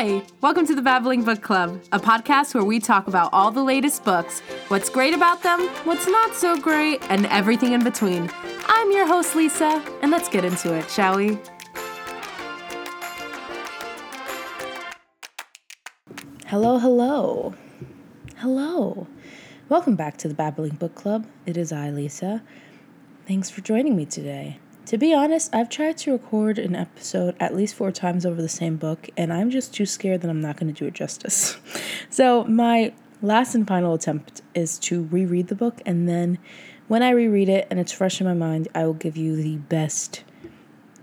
Hi, welcome to the Babbling Book Club, a podcast where we talk about all the latest books, what's great about them, what's not so great, and everything in between. I'm your host, Lisa, and let's get into it, shall we? Hello, hello. Hello. Welcome back to the Babbling Book Club. It is I, Lisa. Thanks for joining me today. To be honest, I've tried to record an episode at least four times over the same book, and I'm just too scared that I'm not going to do it justice. So, my last and final attempt is to reread the book, and then when I reread it and it's fresh in my mind, I will give you the best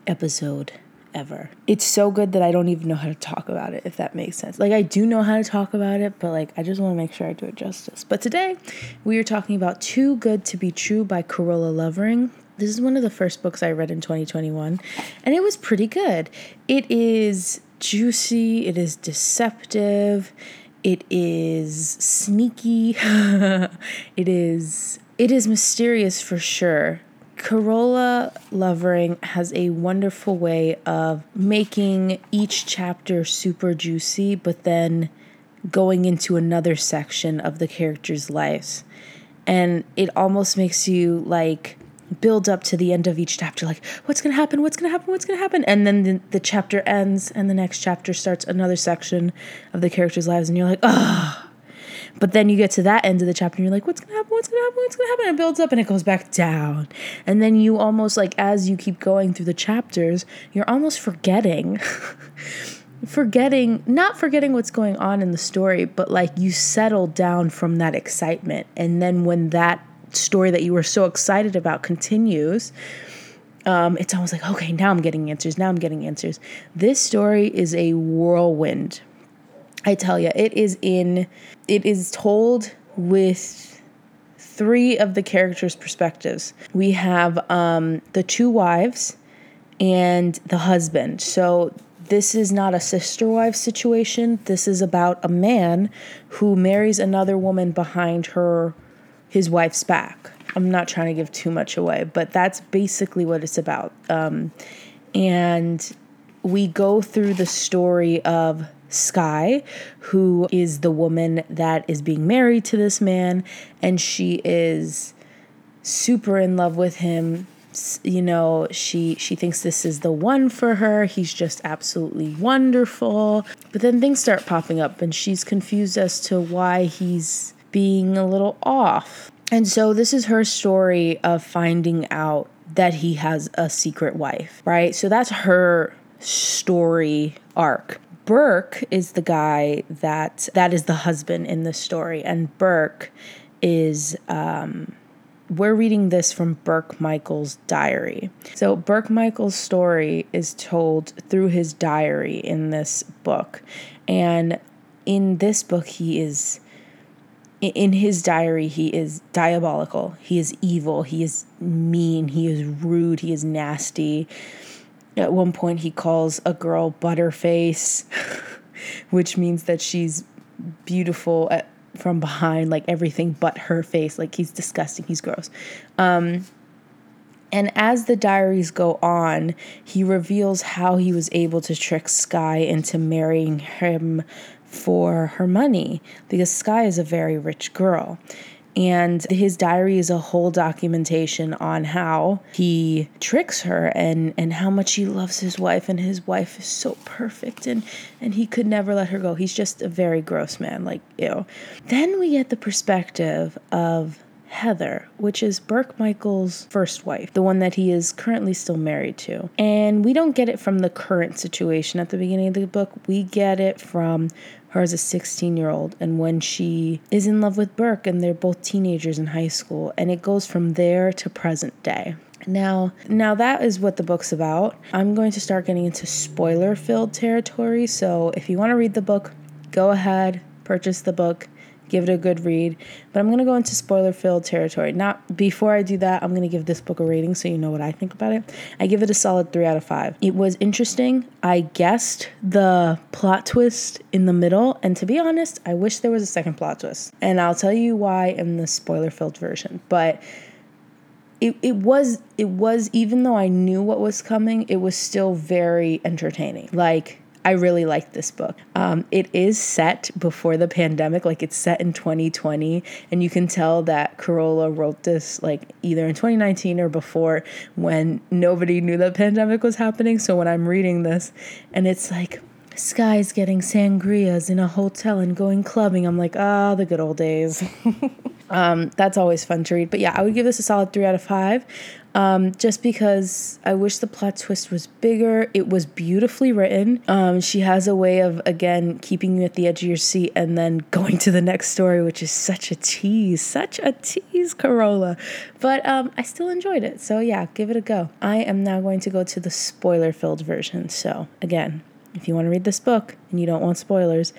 episode ever. It's so good that I don't even know how to talk about it, if that makes sense. Like, I do know how to talk about it, but like, I just want to make sure I do it justice. But today, we are talking about Too Good to Be True by Carola Lovering. This is one of the first books I read in 2021, and it was pretty good. It is juicy, it is deceptive, it is sneaky, it is it is mysterious for sure. Carola Lovering has a wonderful way of making each chapter super juicy, but then going into another section of the characters' lives. And it almost makes you like build up to the end of each chapter like what's going to happen what's going to happen what's going to happen? And then the, the chapter ends and the next chapter starts another section of the characters lives and you're like oh but then you get to that end of the chapter and you're like what's going to happen what's going to happen what's going to happen? And it builds up and it goes back down. And then you almost like as you keep going through the chapters you're almost forgetting forgetting not forgetting what's going on in the story but like you settle down from that excitement. And then when that story that you were so excited about continues, um, it's almost like, okay, now I'm getting answers. Now I'm getting answers. This story is a whirlwind. I tell you, it is in, it is told with three of the characters' perspectives. We have um, the two wives and the husband. So this is not a sister wife situation. This is about a man who marries another woman behind her his wife's back. I'm not trying to give too much away, but that's basically what it's about. Um, and we go through the story of Sky, who is the woman that is being married to this man, and she is super in love with him. You know, she she thinks this is the one for her. He's just absolutely wonderful. But then things start popping up and she's confused as to why he's being a little off. And so this is her story of finding out that he has a secret wife, right? So that's her story arc. Burke is the guy that that is the husband in the story, and Burke is um, we're reading this from Burke Michael's diary. So Burke Michael's story is told through his diary in this book, and in this book he is in his diary, he is diabolical. He is evil. He is mean. He is rude. He is nasty. At one point, he calls a girl Butterface, which means that she's beautiful at, from behind, like everything but her face. Like he's disgusting. He's gross. Um, and as the diaries go on, he reveals how he was able to trick Sky into marrying him for her money because Sky is a very rich girl. And his diary is a whole documentation on how he tricks her and, and how much he loves his wife. And his wife is so perfect and, and he could never let her go. He's just a very gross man, like, ew. Then we get the perspective of Heather, which is Burke Michael's first wife, the one that he is currently still married to. And we don't get it from the current situation at the beginning of the book, we get it from her as a 16 year old and when she is in love with Burke and they're both teenagers in high school and it goes from there to present day. Now, now that is what the book's about. I'm going to start getting into spoiler filled territory, so if you want to read the book, go ahead, purchase the book give it a good read. But I'm going to go into spoiler filled territory. Not before I do that, I'm going to give this book a rating so you know what I think about it. I give it a solid 3 out of 5. It was interesting. I guessed the plot twist in the middle, and to be honest, I wish there was a second plot twist. And I'll tell you why in the spoiler filled version. But it, it was it was even though I knew what was coming, it was still very entertaining. Like I really like this book. Um, it is set before the pandemic, like it's set in 2020, and you can tell that Carola wrote this like either in 2019 or before when nobody knew the pandemic was happening. So when I'm reading this, and it's like, Sky's getting sangrias in a hotel and going clubbing. I'm like, ah, oh, the good old days. um, that's always fun to read. But yeah, I would give this a solid three out of five. Um, just because I wish the plot twist was bigger. It was beautifully written. Um, she has a way of, again, keeping you at the edge of your seat and then going to the next story, which is such a tease, such a tease, Carola. But um, I still enjoyed it. So yeah, give it a go. I am now going to go to the spoiler filled version. So again, if you want to read this book and you don't want spoilers,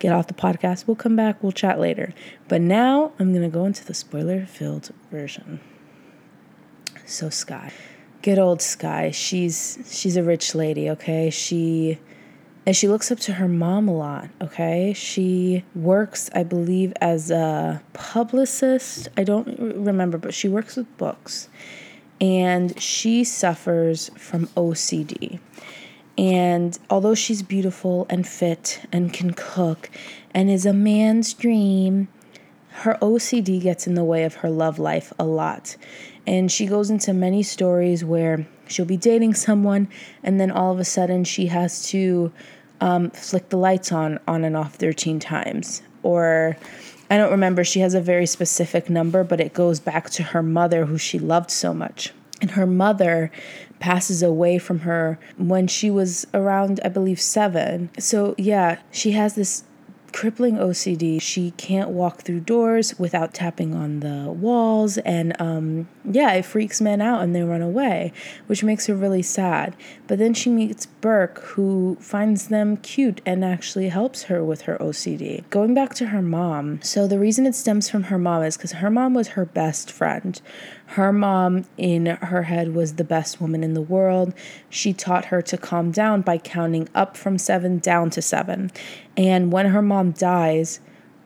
get off the podcast. We'll come back, we'll chat later. But now I'm going to go into the spoiler filled version. So Sky. Good old Sky. She's she's a rich lady, okay? She and she looks up to her mom a lot, okay? She works, I believe, as a publicist. I don't remember, but she works with books. And she suffers from OCD. And although she's beautiful and fit and can cook and is a man's dream, her OCD gets in the way of her love life a lot. And she goes into many stories where she'll be dating someone and then all of a sudden she has to um, flick the lights on on and off 13 times. Or I don't remember, she has a very specific number, but it goes back to her mother who she loved so much. And her mother passes away from her when she was around, I believe, seven. So, yeah, she has this crippling OCD. She can't walk through doors without tapping on the walls. And um, yeah, it freaks men out and they run away, which makes her really sad. But then she meets Burke, who finds them cute and actually helps her with her OCD. Going back to her mom, so the reason it stems from her mom is because her mom was her best friend. Her mom, in her head, was the best woman in the world. She taught her to calm down by counting up from seven down to seven. And when her mom dies,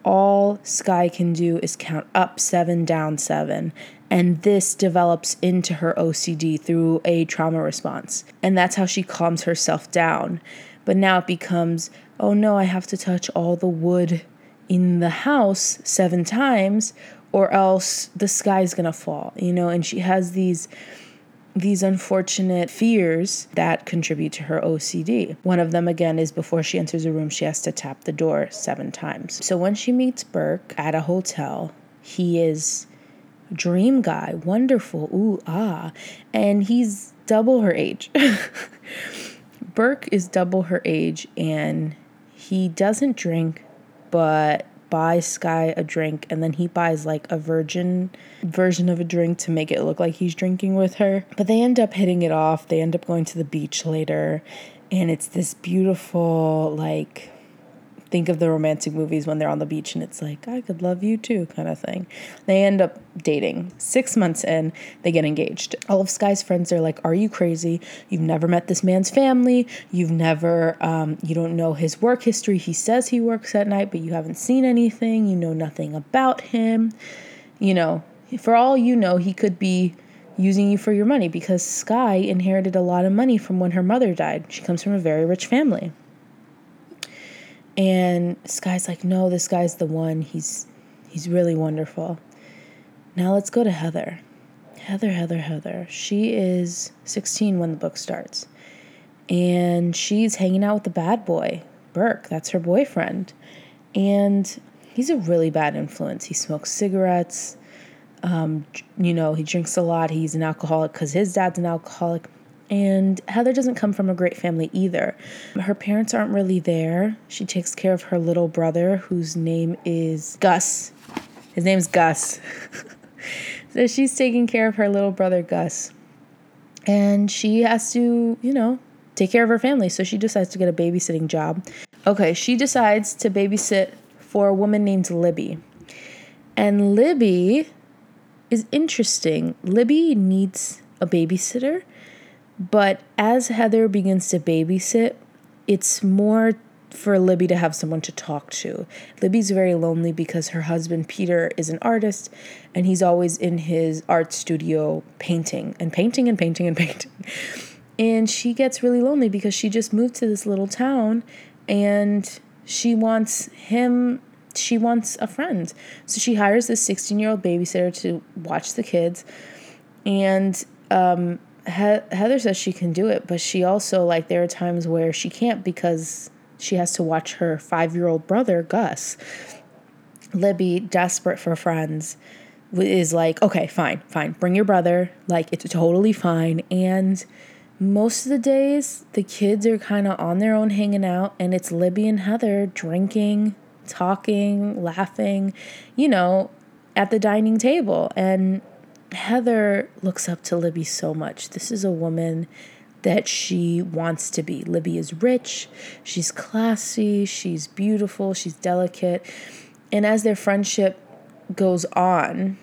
all Sky can do is count up seven, down seven. And this develops into her OCD through a trauma response. And that's how she calms herself down. But now it becomes, oh no, I have to touch all the wood in the house seven times, or else the sky's gonna fall, you know, and she has these these unfortunate fears that contribute to her OCD. One of them, again, is before she enters a room, she has to tap the door seven times. So when she meets Burke at a hotel, he is dream guy, wonderful, ooh, ah, and he's double her age. Burke is double her age and he doesn't drink, but buys Sky a drink and then he buys like a virgin version of a drink to make it look like he's drinking with her. But they end up hitting it off. They end up going to the beach later and it's this beautiful like think of the romantic movies when they're on the beach and it's like, I could love you too, kind of thing. They end up dating. Six months in, they get engaged. All of Sky's friends are like, Are you crazy? You've never met this man's family. You've never, um, you don't know his work history. He says he works at night, but you haven't seen anything. You know nothing about him. You know, for all you know, he could be using you for your money because Sky inherited a lot of money from when her mother died. She comes from a very rich family. And Sky's like, no, this guy's the one. He's he's really wonderful. Now let's go to Heather. Heather, Heather, Heather. She is 16 when the book starts. And she's hanging out with the bad boy, Burke. That's her boyfriend. And he's a really bad influence. He smokes cigarettes. Um, you know, he drinks a lot. He's an alcoholic because his dad's an alcoholic. And Heather doesn't come from a great family either. Her parents aren't really there. She takes care of her little brother, whose name is Gus. His name's Gus. so she's taking care of her little brother, Gus. And she has to, you know, take care of her family. So she decides to get a babysitting job. Okay, she decides to babysit for a woman named Libby. And Libby is interesting. Libby needs a babysitter but as Heather begins to babysit, it's more for Libby to have someone to talk to. Libby's very lonely because her husband Peter is an artist and he's always in his art studio painting and painting and painting and painting. And she gets really lonely because she just moved to this little town and she wants him she wants a friend. So she hires this 16 year old babysitter to watch the kids. And um, he- Heather says she can do it, but she also, like, there are times where she can't because she has to watch her five year old brother, Gus. Libby, desperate for friends, is like, okay, fine, fine, bring your brother. Like, it's totally fine. And most of the days, the kids are kind of on their own hanging out, and it's Libby and Heather drinking, talking, laughing, you know, at the dining table. And Heather looks up to Libby so much. This is a woman that she wants to be. Libby is rich, she's classy, she's beautiful, she's delicate. And as their friendship goes on,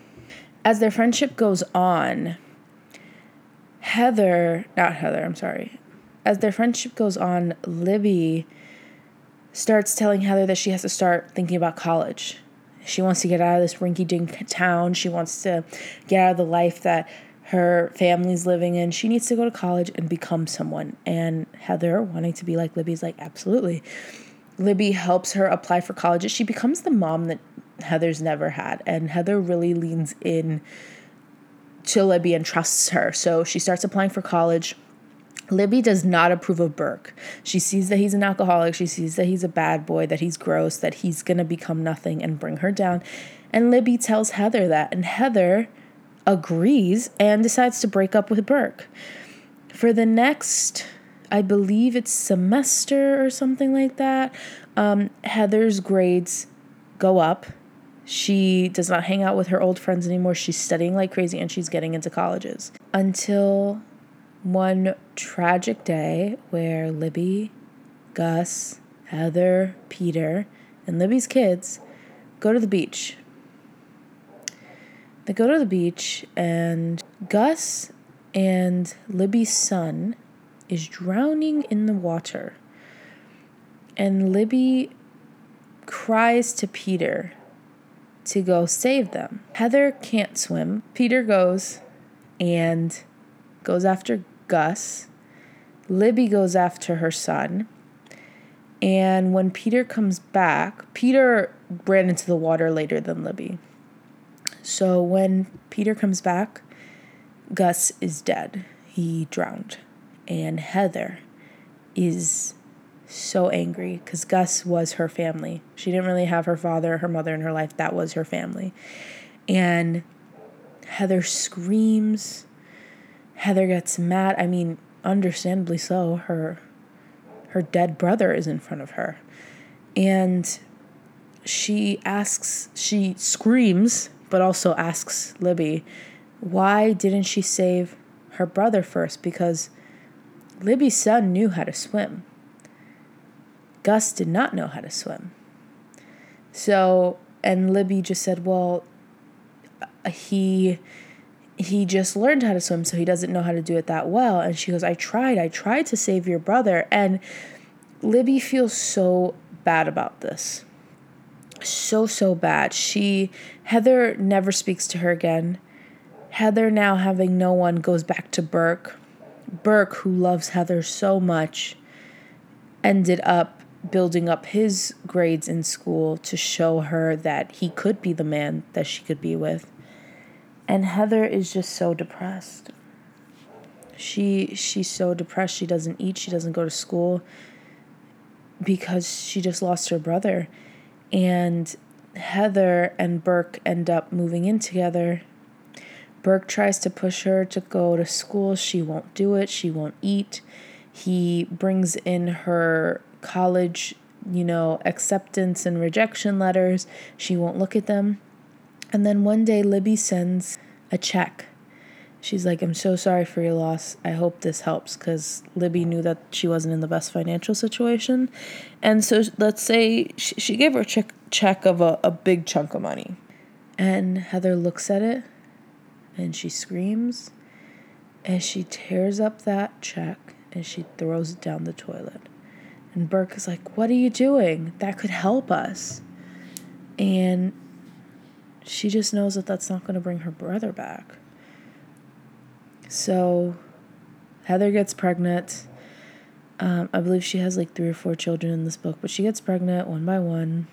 as their friendship goes on, Heather, not Heather, I'm sorry. As their friendship goes on, Libby starts telling Heather that she has to start thinking about college. She wants to get out of this rinky dink town. She wants to get out of the life that her family's living in. She needs to go to college and become someone. And Heather, wanting to be like Libby's like, absolutely. Libby helps her apply for colleges. She becomes the mom that Heather's never had. And Heather really leans in to Libby and trusts her. So she starts applying for college. Libby does not approve of Burke. She sees that he's an alcoholic. She sees that he's a bad boy, that he's gross, that he's going to become nothing and bring her down. And Libby tells Heather that. And Heather agrees and decides to break up with Burke. For the next, I believe it's semester or something like that, um, Heather's grades go up. She does not hang out with her old friends anymore. She's studying like crazy and she's getting into colleges. Until one tragic day where Libby, Gus, Heather, Peter, and Libby's kids go to the beach. They go to the beach, and Gus and Libby's son is drowning in the water. And Libby cries to Peter to go save them. Heather can't swim. Peter goes and goes after Gus. Libby goes after her son. And when Peter comes back, Peter ran into the water later than Libby. So when Peter comes back, Gus is dead. He drowned. And Heather is so angry because Gus was her family. She didn't really have her father, her mother in her life. That was her family. And Heather screams. Heather gets mad. I mean, understandably so. Her her dead brother is in front of her. And she asks, she screams, but also asks Libby, why didn't she save her brother first? Because Libby's son knew how to swim. Gus did not know how to swim. So, and Libby just said, well, he he just learned how to swim so he doesn't know how to do it that well. And she goes i tried i tried to save your brother. And libby feels so bad about this. So so bad. She heather never speaks to her again. Heather now having no one goes back to burke. Burke who loves heather so much ended up building up his grades in school to show her that he could be the man that she could be with and Heather is just so depressed. She she's so depressed. She doesn't eat. She doesn't go to school because she just lost her brother. And Heather and Burke end up moving in together. Burke tries to push her to go to school. She won't do it. She won't eat. He brings in her college, you know, acceptance and rejection letters. She won't look at them. And then one day, Libby sends a check. She's like, I'm so sorry for your loss. I hope this helps because Libby knew that she wasn't in the best financial situation. And so let's say she, she gave her a check, check of a, a big chunk of money. And Heather looks at it and she screams and she tears up that check and she throws it down the toilet. And Burke is like, What are you doing? That could help us. And she just knows that that's not going to bring her brother back. So Heather gets pregnant. Um, I believe she has like three or four children in this book, but she gets pregnant one by one.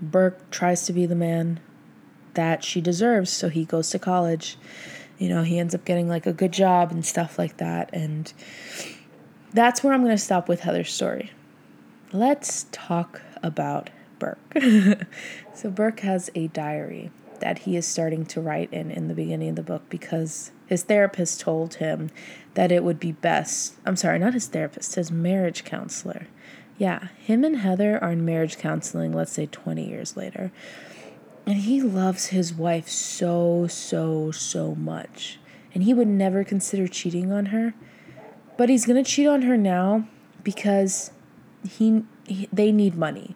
Burke tries to be the man that she deserves, so he goes to college. You know, he ends up getting like a good job and stuff like that. And that's where I'm going to stop with Heather's story. Let's talk about Burke. so, Burke has a diary that he is starting to write in in the beginning of the book because his therapist told him that it would be best. I'm sorry, not his therapist, his marriage counselor. Yeah, him and Heather are in marriage counseling, let's say 20 years later. And he loves his wife so, so, so much. And he would never consider cheating on her. But he's going to cheat on her now because he, he they need money.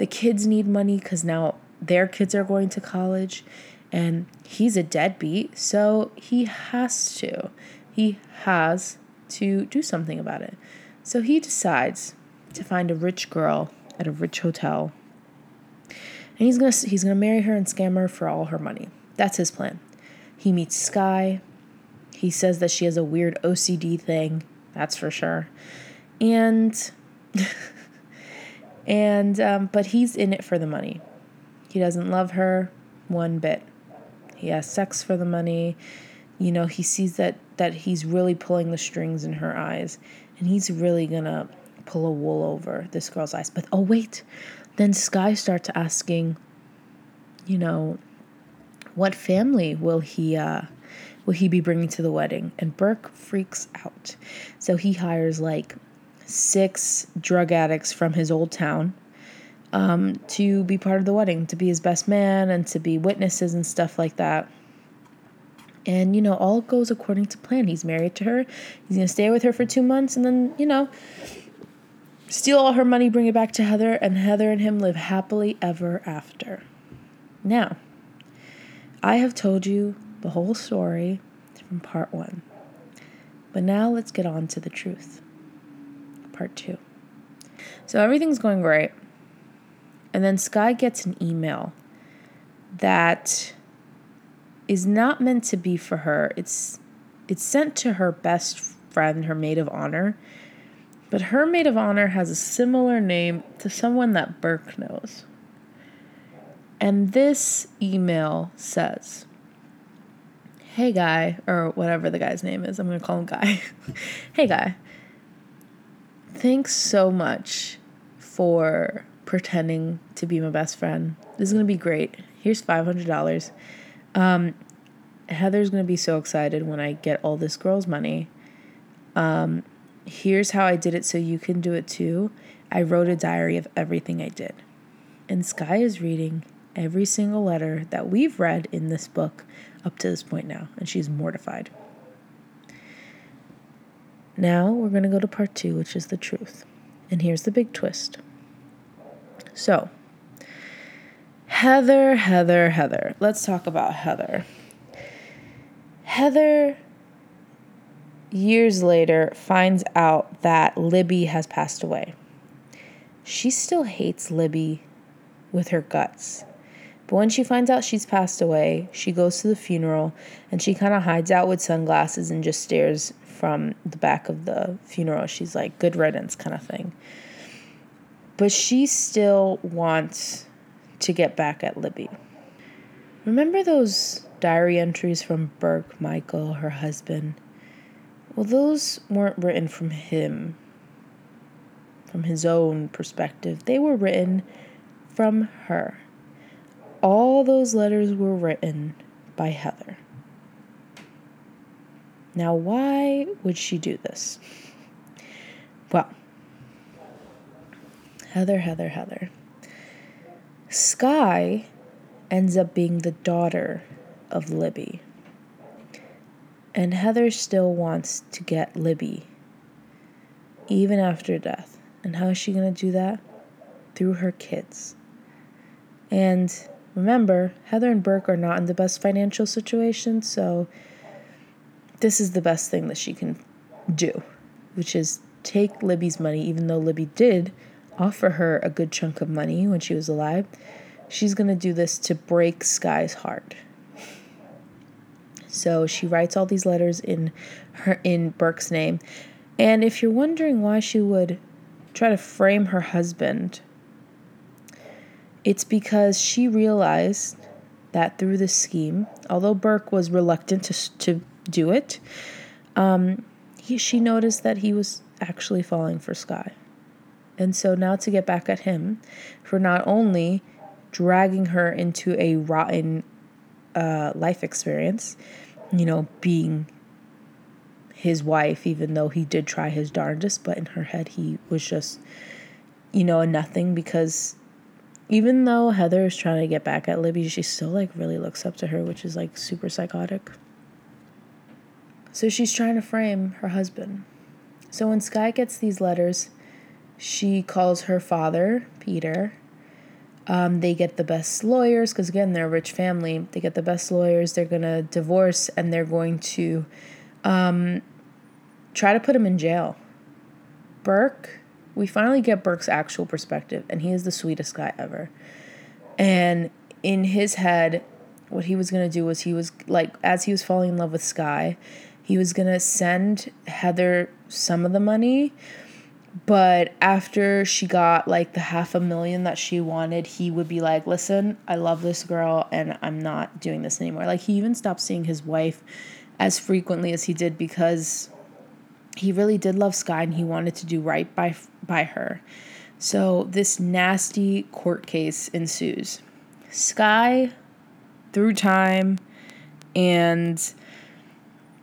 The kids need money cuz now their kids are going to college and he's a deadbeat, so he has to. He has to do something about it. So he decides to find a rich girl at a rich hotel. And he's going to he's going to marry her and scam her for all her money. That's his plan. He meets Sky. He says that she has a weird OCD thing, that's for sure. And and um, but he's in it for the money. He doesn't love her one bit. He has sex for the money. You know, he sees that that he's really pulling the strings in her eyes and he's really to pull a wool over this girl's eyes. But oh wait, then Sky starts asking, you know, what family will he uh will he be bringing to the wedding? And Burke freaks out. So he hires like six drug addicts from his old town um, to be part of the wedding, to be his best man, and to be witnesses and stuff like that. And, you know, all goes according to plan. He's married to her. He's going to stay with her for two months and then, you know, steal all her money, bring it back to Heather, and Heather and him live happily ever after. Now, I have told you the whole story from part one. But now let's get on to the truth. Part two. So everything's going great. And then Sky gets an email that is not meant to be for her. It's it's sent to her best friend, her maid of honor. But her maid of honor has a similar name to someone that Burke knows. And this email says, Hey guy, or whatever the guy's name is, I'm gonna call him Guy. hey guy, thanks so much for pretending to be my best friend. This is going to be great. Here's $500. Um, Heather's going to be so excited when I get all this girl's money. Um, here's how I did it so you can do it too. I wrote a diary of everything I did. And Sky is reading every single letter that we've read in this book up to this point now, and she's mortified. Now we're going to go to part two, which is the truth. And here's the big twist. So, Heather, Heather, Heather. Let's talk about Heather. Heather, years later, finds out that Libby has passed away. She still hates Libby with her guts. But when she finds out she's passed away, she goes to the funeral and she kind of hides out with sunglasses and just stares from the back of the funeral. She's like, good riddance kind of thing. But she still wants to get back at Libby. Remember those diary entries from Burke Michael, her husband? Well, those weren't written from him, from his own perspective. They were written from her. All those letters were written by Heather. Now, why would she do this? Well, Heather, Heather, Heather. Sky ends up being the daughter of Libby. And Heather still wants to get Libby, even after death. And how is she going to do that? Through her kids. And remember, Heather and Burke are not in the best financial situation, so this is the best thing that she can do, which is take Libby's money, even though Libby did offer her a good chunk of money when she was alive. She's going to do this to break Sky's heart. So she writes all these letters in her in Burke's name. And if you're wondering why she would try to frame her husband, it's because she realized that through this scheme, although Burke was reluctant to, to do it, um, he, she noticed that he was actually falling for Sky. And so now to get back at him for not only dragging her into a rotten uh, life experience, you know, being his wife, even though he did try his darndest, but in her head he was just, you know, nothing because even though Heather is trying to get back at Libby, she still like really looks up to her, which is like super psychotic. So she's trying to frame her husband. So when Sky gets these letters, she calls her father, Peter, um, they get the best lawyers because, again, they're a rich family. They get the best lawyers. They're going to divorce and they're going to um, try to put him in jail. Burke, we finally get Burke's actual perspective, and he is the sweetest guy ever. And in his head, what he was going to do was he was like, as he was falling in love with Sky, he was going to send Heather some of the money but after she got like the half a million that she wanted, he would be like, Listen, I love this girl and I'm not doing this anymore. Like, he even stopped seeing his wife as frequently as he did because he really did love Sky and he wanted to do right by, by her. So, this nasty court case ensues. Sky, through time and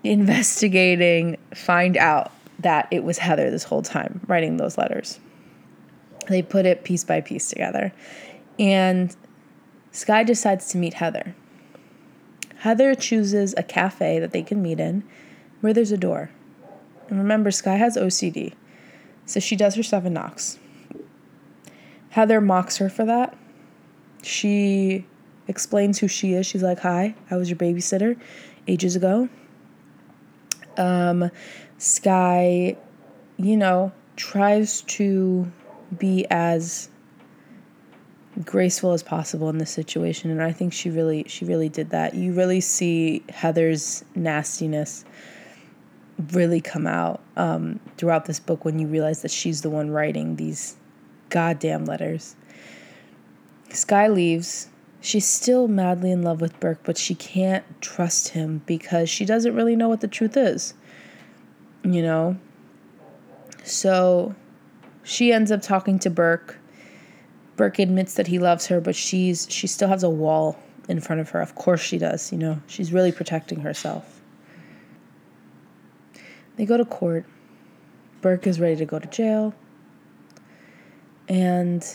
investigating, find out that it was Heather this whole time writing those letters. They put it piece by piece together. And Sky decides to meet Heather. Heather chooses a cafe that they can meet in where there's a door. And remember, Sky has OCD, so she does her seven knocks. Heather mocks her for that. She explains who she is. She's like, Hi, I was your babysitter ages ago. Um, Sky, you know, tries to be as graceful as possible in this situation and I think she really she really did that. You really see Heather's nastiness really come out um, throughout this book when you realize that she's the one writing these goddamn letters. Sky leaves. She's still madly in love with Burke, but she can't trust him because she doesn't really know what the truth is you know? So she ends up talking to Burke. Burke admits that he loves her, but she's she still has a wall in front of her. Of course she does, you know. She's really protecting herself. They go to court. Burke is ready to go to jail. And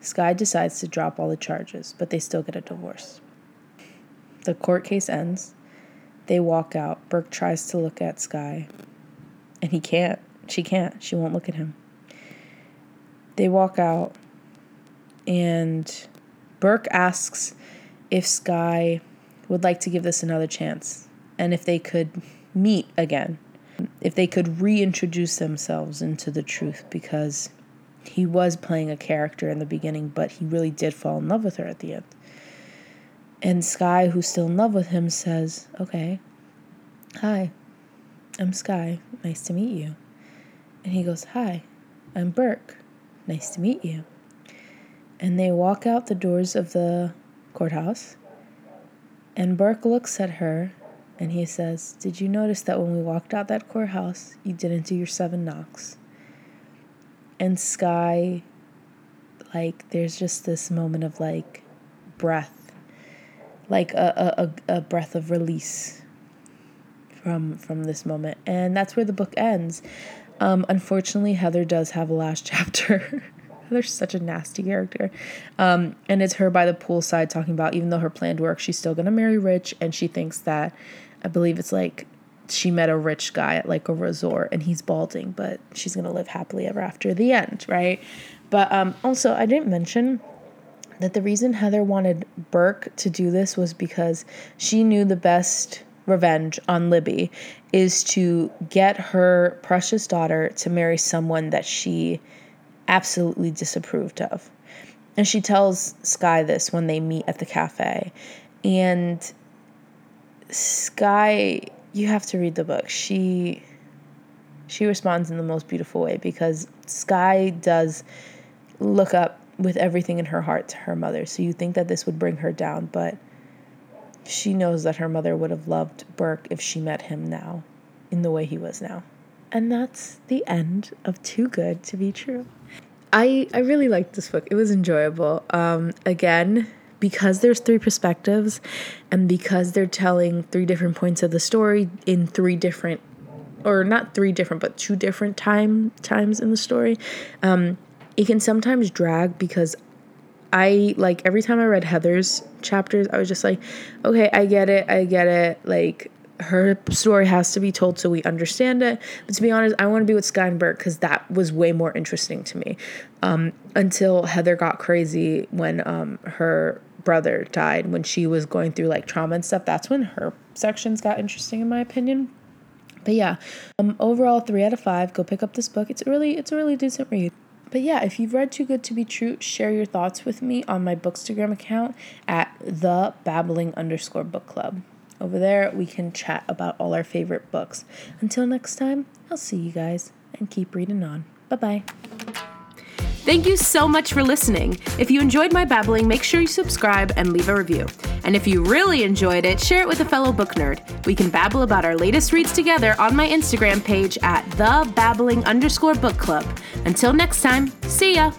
Sky decides to drop all the charges, but they still get a divorce. The court case ends. They walk out. Burke tries to look at Sky, and he can't. She can't. She won't look at him. They walk out, and Burke asks if Sky would like to give this another chance and if they could meet again, if they could reintroduce themselves into the truth because he was playing a character in the beginning, but he really did fall in love with her at the end. And Sky, who's still in love with him, says, Okay, hi, I'm Sky. Nice to meet you. And he goes, Hi, I'm Burke. Nice to meet you. And they walk out the doors of the courthouse. And Burke looks at her and he says, Did you notice that when we walked out that courthouse, you didn't do your seven knocks? And Sky, like, there's just this moment of like breath. Like a, a, a breath of release from from this moment. And that's where the book ends. Um, unfortunately heather does have a last chapter. Heather's such a nasty character. Um, and it's her by the poolside talking about even though her plan works she's still going to marry rich. And she thinks that i believe it's like she met a rich guy at like a resort and he's balding but she's to live happily ever after the end right but um, also i didn't mention that the reason Heather wanted Burke to do this was because she knew the best revenge on Libby is to get her precious daughter to marry someone that she absolutely disapproved of. And she tells Sky this when they meet at the cafe. And Sky, you have to read the book. She she responds in the most beautiful way because Sky does look up with everything in her heart to her mother. So you think that this would bring her down, but she knows that her mother would have loved Burke if she met him now in the way he was now. And that's the end of Too Good to Be True. I, I really liked this book. It was enjoyable. Um, again, because there's three perspectives and because they're telling three different points of the story in three different or not three different but two different time times in the story um, it can sometimes drag because I like every time I read Heather's chapters, I was just like, okay, I get it, I get it. Like her story has to be told so we understand it. But to be honest, I want to be with Sky and Burke because that was way more interesting to me. Um, until Heather got crazy when um, her brother died, when she was going through like trauma and stuff. That's when her sections got interesting, in my opinion. But yeah, um, overall, three out of five. Go pick up this book. It's really, it's a really decent read. But yeah, if you've read Too Good to Be True, share your thoughts with me on my Bookstagram account at the babbling underscore book club. Over there, we can chat about all our favorite books. Until next time, I'll see you guys and keep reading on. Bye bye. Thank you so much for listening. If you enjoyed my babbling, make sure you subscribe and leave a review. And if you really enjoyed it, share it with a fellow book nerd. We can babble about our latest reads together on my Instagram page at the babbling underscore book club. Until next time, see ya!